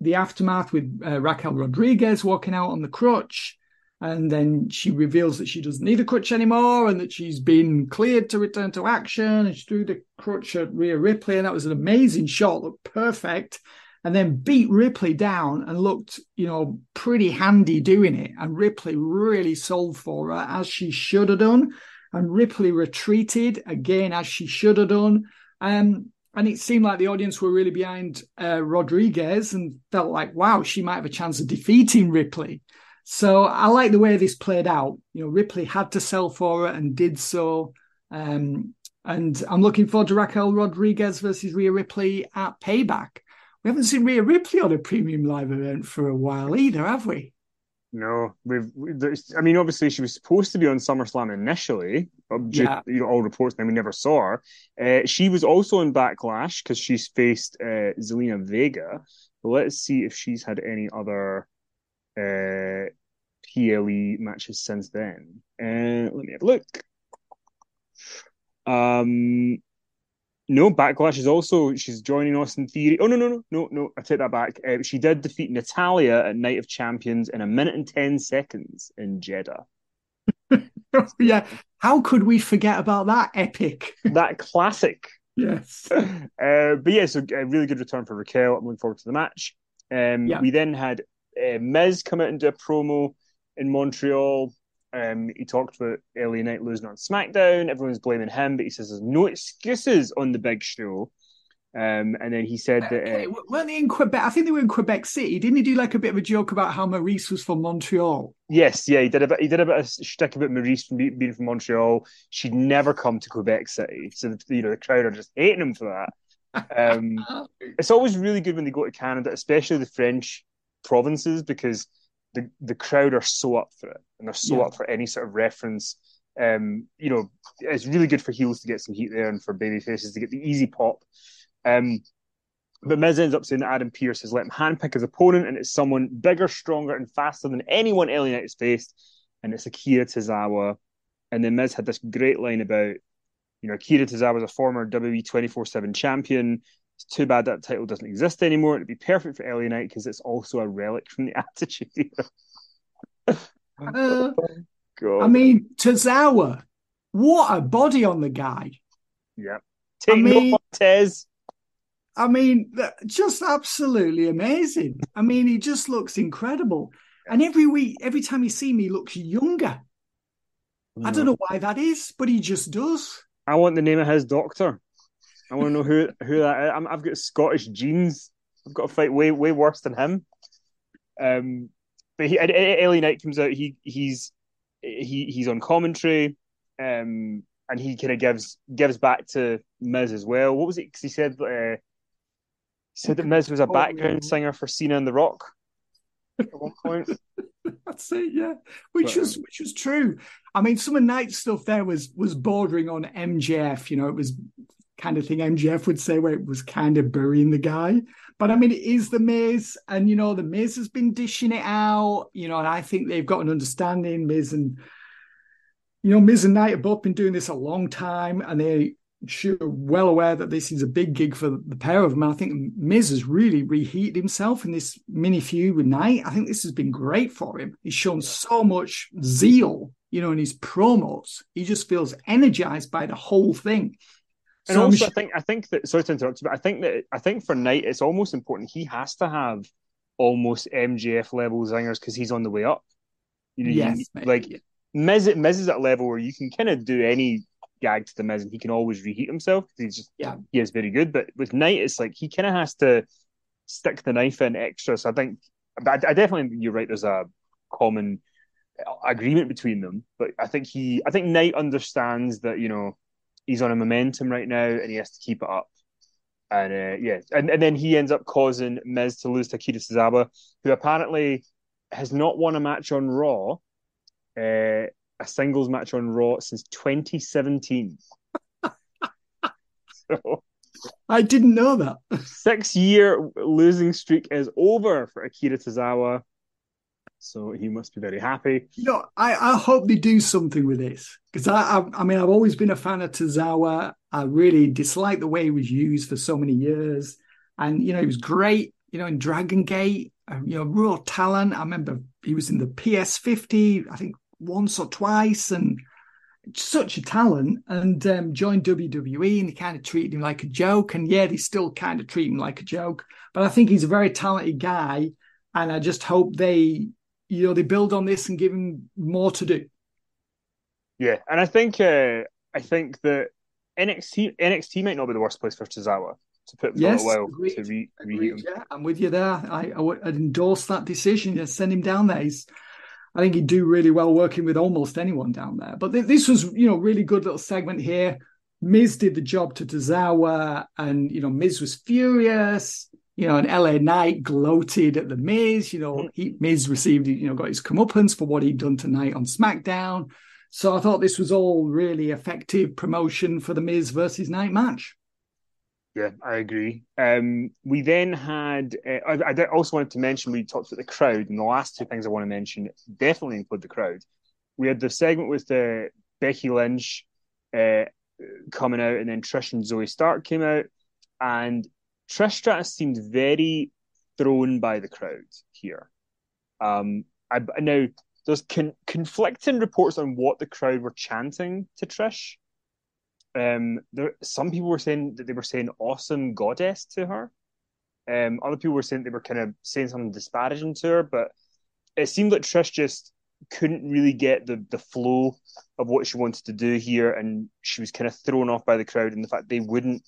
the aftermath with uh, Raquel Rodriguez walking out on the crutch. And then she reveals that she doesn't need a crutch anymore and that she's been cleared to return to action. And she threw the crutch at Rhea Ripley. And that was an amazing shot, looked perfect. And then beat Ripley down and looked, you know, pretty handy doing it. And Ripley really sold for her as she should have done. And Ripley retreated again as she should have done. Um, and it seemed like the audience were really behind uh, Rodriguez and felt like, wow, she might have a chance of defeating Ripley. So I like the way this played out. You know, Ripley had to sell for it and did so. Um, and I'm looking forward to Raquel Rodriguez versus Rhea Ripley at Payback. We haven't seen Rhea Ripley on a premium live event for a while either, have we? No, we've. I mean, obviously, she was supposed to be on SummerSlam initially. Yeah. You know, all reports, and we never saw her. Uh, she was also in Backlash because she's faced uh, Zelina Vega. But let's see if she's had any other uh, PLE matches since then. Uh, let me have a look. Um, no, Backlash is also she's joining Austin Theory. Oh no, no, no, no, no! I take that back. Uh, she did defeat Natalya at Night of Champions in a minute and ten seconds in Jeddah. yeah, how could we forget about that epic? that classic. Yes. Uh, but yeah, so a really good return for Raquel. I'm looking forward to the match. Um, yeah. We then had uh, Miz come out and do a promo in Montreal. Um, he talked about LA Knight losing on SmackDown. Everyone's blaming him, but he says there's no excuses on the big show. Um, and then he said that uh, weren't they in Quebec? I think they were in Quebec City. Didn't he do like a bit of a joke about how Maryse was from Montreal? Yes, yeah, he did a bit. He did a bit of shtick about Maryse from being from Montreal. She'd never come to Quebec City, so you know the crowd are just hating him for that. Um, it's always really good when they go to Canada, especially the French provinces, because the the crowd are so up for it, and they're so yeah. up for any sort of reference. Um, you know, it's really good for heels to get some heat there, and for baby faces to get the easy pop. Um, but Miz ends up saying that Adam Pearce has let him handpick his opponent, and it's someone bigger, stronger, and faster than anyone LA Knight has faced, and it's Akira Tozawa. And then Miz had this great line about, you know, Akira Tozawa is a former WWE 24 7 champion. It's too bad that title doesn't exist anymore. It'd be perfect for LA Knight because it's also a relic from the Attitude Era. uh, I mean, Tozawa, what a body on the guy. Yeah. Take I mean, Montez. I mean, just absolutely amazing. I mean, he just looks incredible. And every week, every time you see him, he looks younger. I don't know why that is, but he just does. I want the name of his doctor. I want to know who who that is. i have got Scottish genes. I've got to fight way way worse than him. Um, but he, LA Knight comes out. He he's he he's on commentary, um, and he kind of gives gives back to Miz as well. What was it? Because he said uh, he said that Miz was a background singer for Cena and The Rock. at one point. That's it, yeah. Which but, was um, which was true. I mean, some of Knight's stuff there was was bordering on MJF. You know, it was kind of thing MJF would say where it was kind of burying the guy. But I mean, it is the Miz, and you know, the Miz has been dishing it out. You know, and I think they've got an understanding. Miz and you know, Miz and Knight have both been doing this a long time, and they sure well aware that this is a big gig for the pair of them. And I think Miz has really reheated himself in this mini feud with Knight. I think this has been great for him. He's shown so much zeal, you know, in his promos. He just feels energized by the whole thing. And so also, I think I think that sorry to interrupt you, but I think that I think for Knight it's almost important. He has to have almost MJF level zingers because he's on the way up. You know, yes, you, like yeah. Miz, Miz is at a level where you can kind of do any gag to the Miz and he can always reheat himself because he's just yeah he is very good. But with Knight, it's like he kind of has to stick the knife in extra. So I think, but I, I definitely you're right. There's a common uh, agreement between them, but I think he, I think Knight understands that you know he's on a momentum right now and he has to keep it up. And uh, yeah, and, and then he ends up causing Miz to lose to Akira Tozawa, who apparently has not won a match on Raw uh, a singles match on Raw since 2017. so, I didn't know that. six year losing streak is over for Akira Tozawa. So he must be very happy. You know, I, I hope they do something with this because I, I, I mean I've always been a fan of Tozawa. I really dislike the way he was used for so many years, and you know he was great. You know in Dragon Gate, uh, you know real talent. I remember he was in the PS50. I think once or twice and such a talent and um, joined WWE and they kind of treated him like a joke. And yeah, they still kind of treat him like a joke. But I think he's a very talented guy. And I just hope they, you know, they build on this and give him more to do. Yeah. And I think, uh, I think that NXT, NXT might not be the worst place for Tozawa to put for yes, a while agreed, to re, agreed, Yeah, I'm with you there. I, I would endorse that decision. Just send him down there. He's I think he'd do really well working with almost anyone down there. But th- this was, you know, really good little segment here. Miz did the job to Tozawa, and you know, Miz was furious. You know, and LA Knight gloated at the Miz. You know, he, Miz received, you know, got his comeuppance for what he'd done tonight on SmackDown. So I thought this was all really effective promotion for the Miz versus Knight match. Yeah, I agree. Um, we then had, uh, I, I, also wanted to mention, we talked about the crowd, and the last two things I want to mention definitely include the crowd. We had the segment with the uh, Becky Lynch uh, coming out, and then Trish and Zoey Stark came out, and Trish Stratus seemed very thrown by the crowd here. Um, I, now, there's con- conflicting reports on what the crowd were chanting to Trish um, there some people were saying that they were saying awesome goddess to her. Um, other people were saying they were kind of saying something disparaging to her, but it seemed like Trish just couldn't really get the the flow of what she wanted to do here, and she was kind of thrown off by the crowd and the fact they wouldn't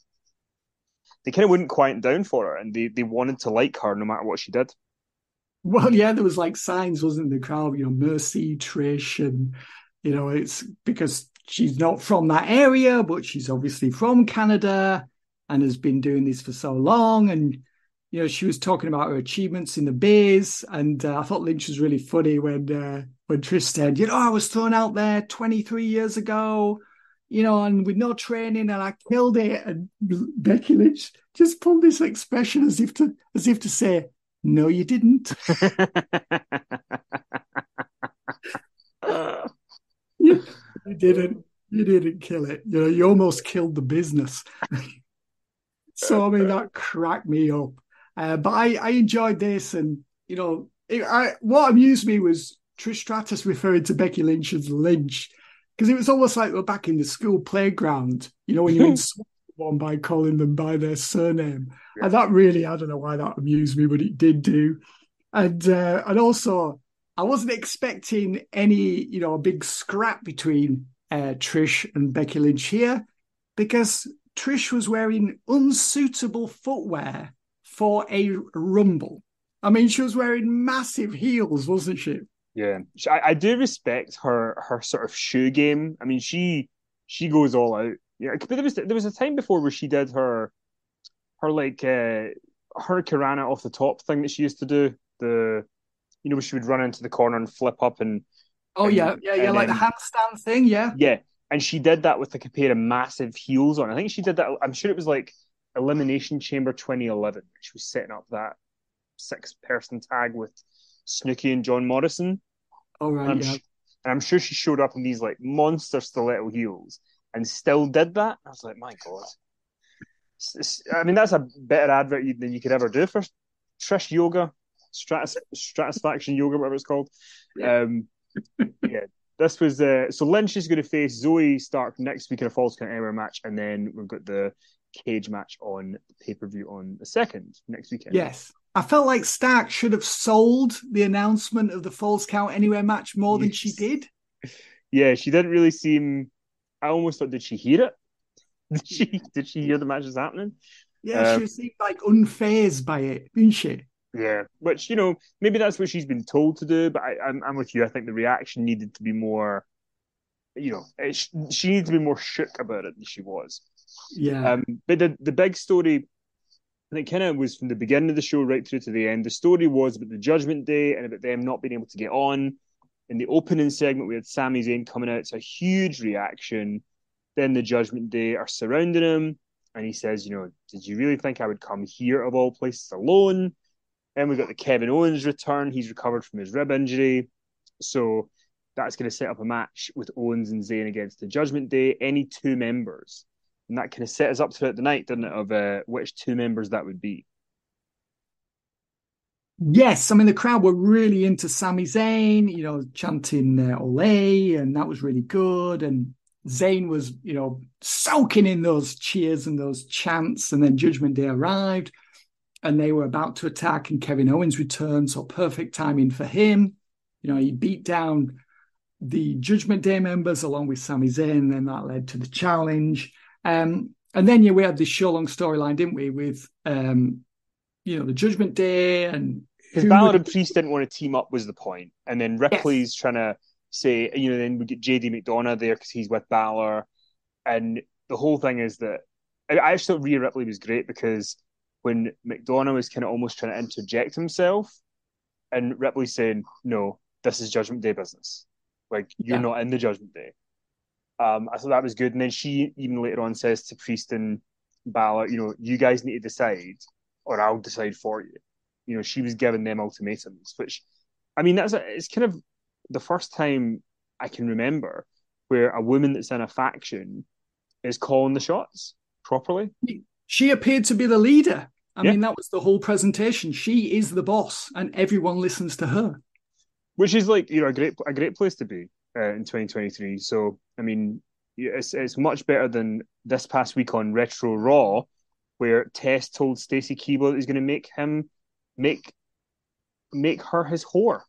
they kind of wouldn't quiet down for her, and they they wanted to like her no matter what she did. Well, yeah, there was like signs, wasn't the crowd, you know, Mercy, Trish, and you know, it's because she's not from that area, but she's obviously from Canada and has been doing this for so long. And you know, she was talking about her achievements in the biz, and uh, I thought Lynch was really funny when uh, when Trish said, "You know, I was thrown out there 23 years ago." You know, and with no training, and I killed it. And Becky Lynch just pulled this expression as if to as if to say, "No, you didn't." yeah. You didn't. You didn't kill it. You know, you almost killed the business. so I mean, that cracked me up. Uh, but I, I enjoyed this, and you know, it, I, what amused me was Trish Stratus referring to Becky Lynch as Lynch, because it was almost like we're back in the school playground. You know, when you're insult one by calling them by their surname, yeah. and that really, I don't know why that amused me, but it did do. And uh, and also, I wasn't expecting any, you know, a big scrap between uh, Trish and Becky Lynch here because Trish was wearing unsuitable footwear for a rumble. I mean, she was wearing massive heels, wasn't she? Yeah, I, I do respect her her sort of shoe game. I mean, she she goes all out. Yeah, but there was there was a time before where she did her her like uh her Kirana off the top thing that she used to do. The you know, she would run into the corner and flip up and. Oh and, yeah, yeah, yeah, like then, the handstand thing. Yeah, yeah, and she did that with like a pair of massive heels on. I think she did that. I'm sure it was like Elimination Chamber 2011. She was setting up that six person tag with Snooki and John Morrison. Oh right, and I'm, yeah. and I'm sure she showed up in these like monster stiletto heels and still did that. I was like, my god. It's- it's- I mean, that's a better advert than you could ever do for Trish Yoga, Stratus, Stratusfaction Yoga, whatever it's called. Yeah. Um, yeah, this was uh, so Lynch is going to face Zoey Stark next week in a Falls Count Anywhere match, and then we've got the cage match on pay per view on the second next weekend. Yes. I felt like Stark should have sold the announcement of the Falls Count Anywhere match more than she did. yeah, she didn't really seem. I almost thought, did she hear it? Did she? Did she hear the match was happening? Yeah, Um, she seemed like unfazed by it, didn't she? Yeah, which you know maybe that's what she's been told to do, but I, I'm I'm with you. I think the reaction needed to be more, you know, it, she needs to be more shook about it than she was. Yeah. Um, but the the big story, and it kind of was from the beginning of the show right through to the end. The story was about the Judgment Day and about them not being able to get on. In the opening segment, we had Sami Zayn coming out. It's a huge reaction. Then the Judgment Day are surrounding him, and he says, "You know, did you really think I would come here of all places alone?" Then we've got the Kevin Owens return. He's recovered from his rib injury, so that's going to set up a match with Owens and Zayn against the Judgment Day. Any two members, and that kind of set us up throughout the night, didn't it? Of uh, which two members that would be. Yes, I mean the crowd were really into Sami Zayn, you know, chanting uh, "Ole," and that was really good. And Zayn was, you know, soaking in those cheers and those chants. And then Judgment Day arrived, and they were about to attack, and Kevin Owens returned, so perfect timing for him. You know, he beat down the Judgment Day members along with Sami Zayn, and then that led to the challenge. Um, and then yeah, we had this show long storyline, didn't we, with um, you know, the Judgment Day and Because would- and Priest didn't want to team up was the point. and then Ripley's trying to say, you know, then we get JD McDonagh there because he's with Balor, and the whole thing is that I I actually thought Rhea Ripley was great because when McDonagh was kind of almost trying to interject himself, and Ripley saying, "No, this is Judgment Day business. Like you're Yeah. not in the Judgment Day." Um, I thought that was good, and then she even later on says to Priest and Balor, "You know, you guys need to decide, or I'll decide for you." You know, she was giving them ultimatums, which, I mean, that's a, it's kind of the first time I can remember where a woman that's in a faction is calling the shots properly. she appeared to be the leader. I Yeah. mean, that was the whole presentation. She is the boss, and everyone listens to her. which is like you know a great a great place to be uh, in 2023. So I mean, it's it's much better than this past week on Retro Raw, where Test told Stacy Keibler that he's going to make him make make her his whore.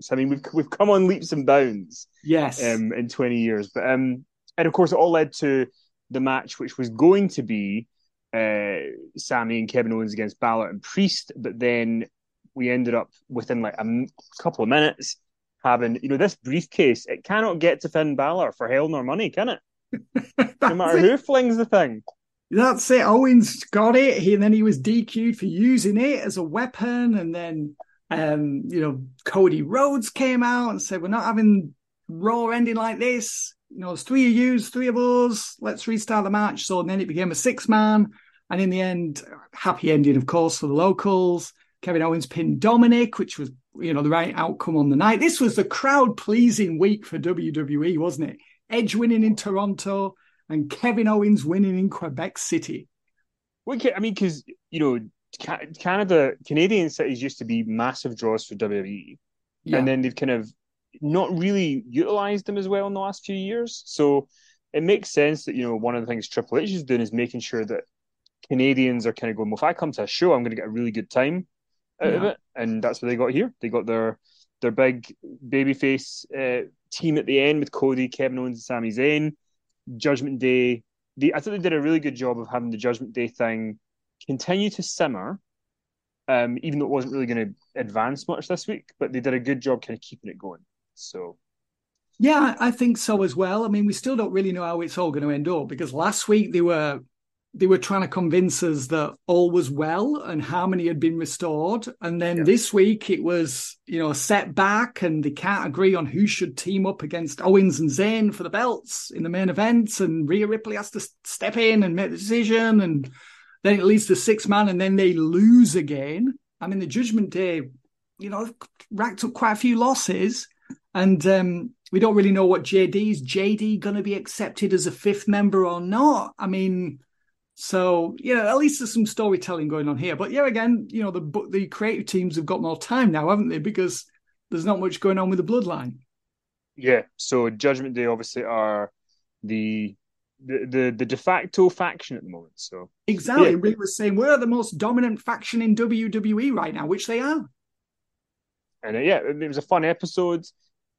So I mean, we've we've come on leaps and bounds Yes. um, in 20 years. But um, and of course, it all led to the match, which was going to be uh, Sami and Kevin Owens against Balor and Priest. But then we ended up within like a m- couple of minutes having, you know, this briefcase. It cannot get to Finn Balor for hell nor money, can it? No matter it. who flings the thing. That's it. Owens got it. He and then he was DQ'd for using it as a weapon. And then um, you know, Cody Rhodes came out and said, We're not having Raw ending like this. You know, it's three of yous, three of us. Let's restart the match. So then it became a six man. And in the end, happy ending, of course, for the locals. Kevin Owens pinned Dominic, which was, you know, the right outcome on the night. This was the crowd pleasing week for WWE, wasn't it? Edge winning in Toronto and Kevin Owens winning in Quebec City. Well, I mean, because you know, Canada, Canadian cities used to be massive draws for WWE, Yeah. and then they've kind of not really utilized them as well in the last few years. So it makes sense that you know one of the things Triple H is doing is making sure that Canadians are kind of going. Well, if I come to a show, I'm going to get a really good time out of it, and that's what they got here. They got their their big babyface uh, team at the end with Cody, Kevin Owens, and Sami Zayn. Judgment Day. They, I thought they did a really good job of having the Judgment Day thing continue to simmer, um, even though it wasn't really going to advance much this week. But they did a good job kind of keeping it going. So Yeah, I think so as well. I mean, we still don't really know how it's all going to end up because last week they were they were trying to convince us that all was well and harmony had been restored. And then Yeah. this week it was, you know, a setback and they can't agree on who should team up against Owens and Zayn for the belts in the main event. And Rhea Ripley has to step in and make the decision. And then it leads to six man and then they lose again. I mean, the Judgment Day, you know, racked up quite a few losses. And um, we don't really know what JD is. JD going to be accepted as a fifth member or not. I mean, so yeah, at least there's some storytelling going on here. But yeah, again, you know, the the creative teams have got more time now, haven't they? Because there's not much going on with the bloodline. Yeah. So Judgment Day obviously are the the the, the de facto faction at the moment. So Exactly. Yeah. Rhea was saying we're the most dominant faction in WWE right now, which they are. and uh, yeah, it was a fun episode.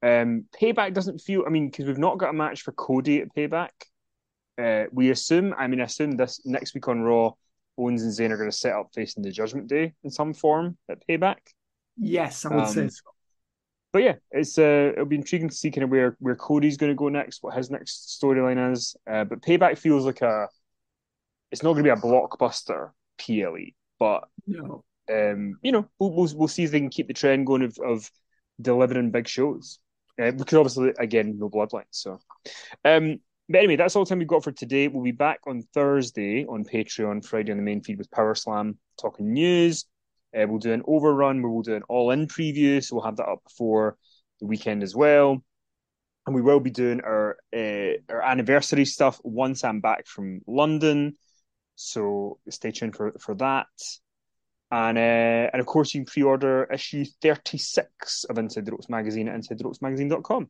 Um, Payback doesn't feel. I mean, because we've not got a match for Cody at Payback. Uh, we assume. I mean, I assume this next week on Raw, Owens and Zayn are going to set up facing the Judgment Day in some form at Payback. Yes, I would say Um, so. But yeah, it's uh, it'll be intriguing to see kind of where where Cody's going to go next, what his next storyline is. Uh, but Payback feels like a. It's not going to be a blockbuster PLE, but No. um, you know, we'll, we'll we'll see if they can keep the trend going of of delivering big shows. Uh, because obviously, again, no bloodline. So, um, but anyway, that's all the time we've got for today. We'll be back on Thursday on Patreon, Friday on the main feed with Power Slam talking news. Uh, we'll do an overrun where we'll do an all-in preview, so we'll have that up before the weekend as well. And we will be doing our uh, our anniversary stuff once I'm back from London. So stay tuned for for that. And uh, and of course, you can pre-order issue 36 of Inside the Ropes magazine at InsideTheRopesMagazine.com.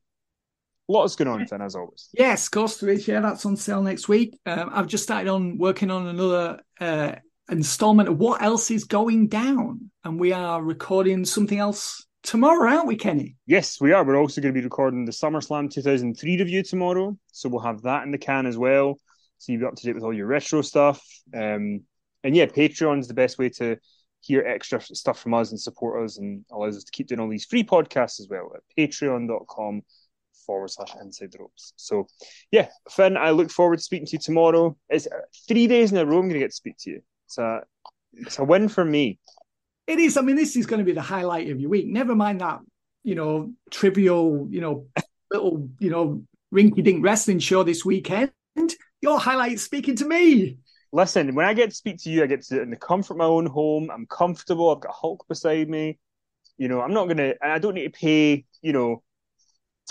Lots going on, Fin, as always. Yes, Ghost Ridge. Yeah, that's on sale next week. Um, I've just started on working on another uh, installment of what else is going down, and we are recording something else tomorrow, aren't we, Kenny? Yes, we are. We're also going to be recording the SummerSlam 2003 review tomorrow. So we'll have that in the can as well. So you'll be up to date with all your retro stuff. Um, and yeah, Patreon's the best way to hear extra stuff from us and support us and allows us to keep doing all these free podcasts as well at patreon.com forward slash inside the ropes. So yeah, Fin, I look forward to speaking to you tomorrow. It's uh, three days in a row I'm going to get to speak to you. It's a, it's a win for me. It is. I mean, this is going to be the highlight of your week. Never mind that, you know, trivial, you know, little, you know, rinky-dink wrestling show this weekend. Your highlight is speaking to me. Listen, when I get to speak to you, I get to do it in the comfort of my own home. I'm comfortable. I've got Hulk beside me. You know, I'm not gonna, and I don't need to pay, you know,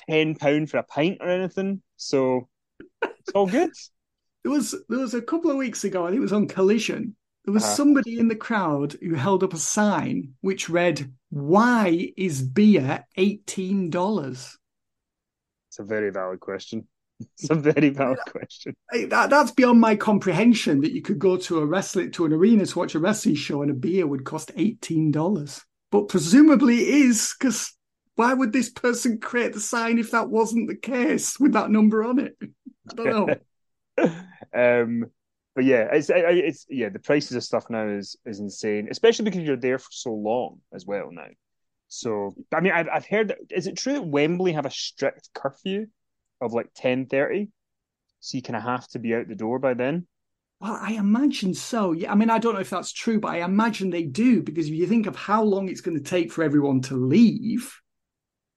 ten pound for a pint or anything. So it's all good. There was there was a couple of weeks ago, I think it was on Collision. There was Uh-huh. somebody in the crowd who held up a sign which read, "Why is beer eighteen dollars?" It's a very valid question. It's a very valid question. That, that's beyond my comprehension. That you could go to a wrestling to an arena to watch a wrestling show and a beer would cost eighteen dollars. But presumably it is because why would this person create the sign if that wasn't the case with that number on it? I don't know. um, but yeah, it's it's yeah. The prices of stuff now is is insane, especially because you're there for so long as well now. So I mean, I've I've heard. That, is it true that Wembley have a strict curfew of like ten thirty? So you kind of have to be out the door by then. Well, I imagine so. Yeah, I mean, I don't know if that's true, but I imagine they do because if you think of how long it's going to take for everyone to leave,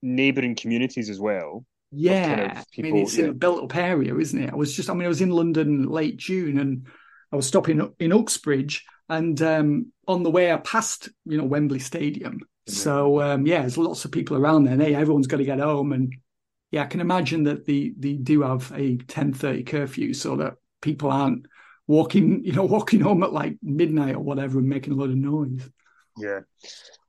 Neighbouring communities as well. yeah, kind of I mean, it's in a built-up area, isn't it? I was just, I mean, I was in London late June, and I was stopping in Uxbridge, and um, on the way I passed, you know, Wembley Stadium. So um, yeah, there's lots of people around there. And, hey, everyone's got to get home, and yeah, I can imagine that the they do have a ten thirty curfew, so that people aren't walking, you know, walking home at like midnight or whatever and making a lot of noise. Yeah.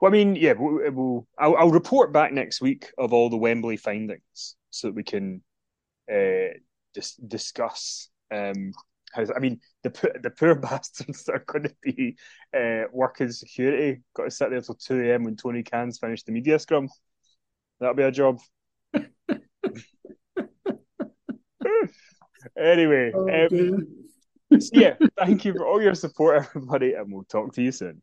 Well, I mean, yeah, we'll, we'll I'll, I'll report back next week of all the Wembley findings so that we can uh, just discuss. Um, how, I mean, the the poor bastards that are going to be uh, working security got to sit there till two a.m. when Tony Khan's finished the media scrum. That'll be a job. anyway, Oh, um, yeah, thank you for all your support, everybody, and we'll talk to you soon.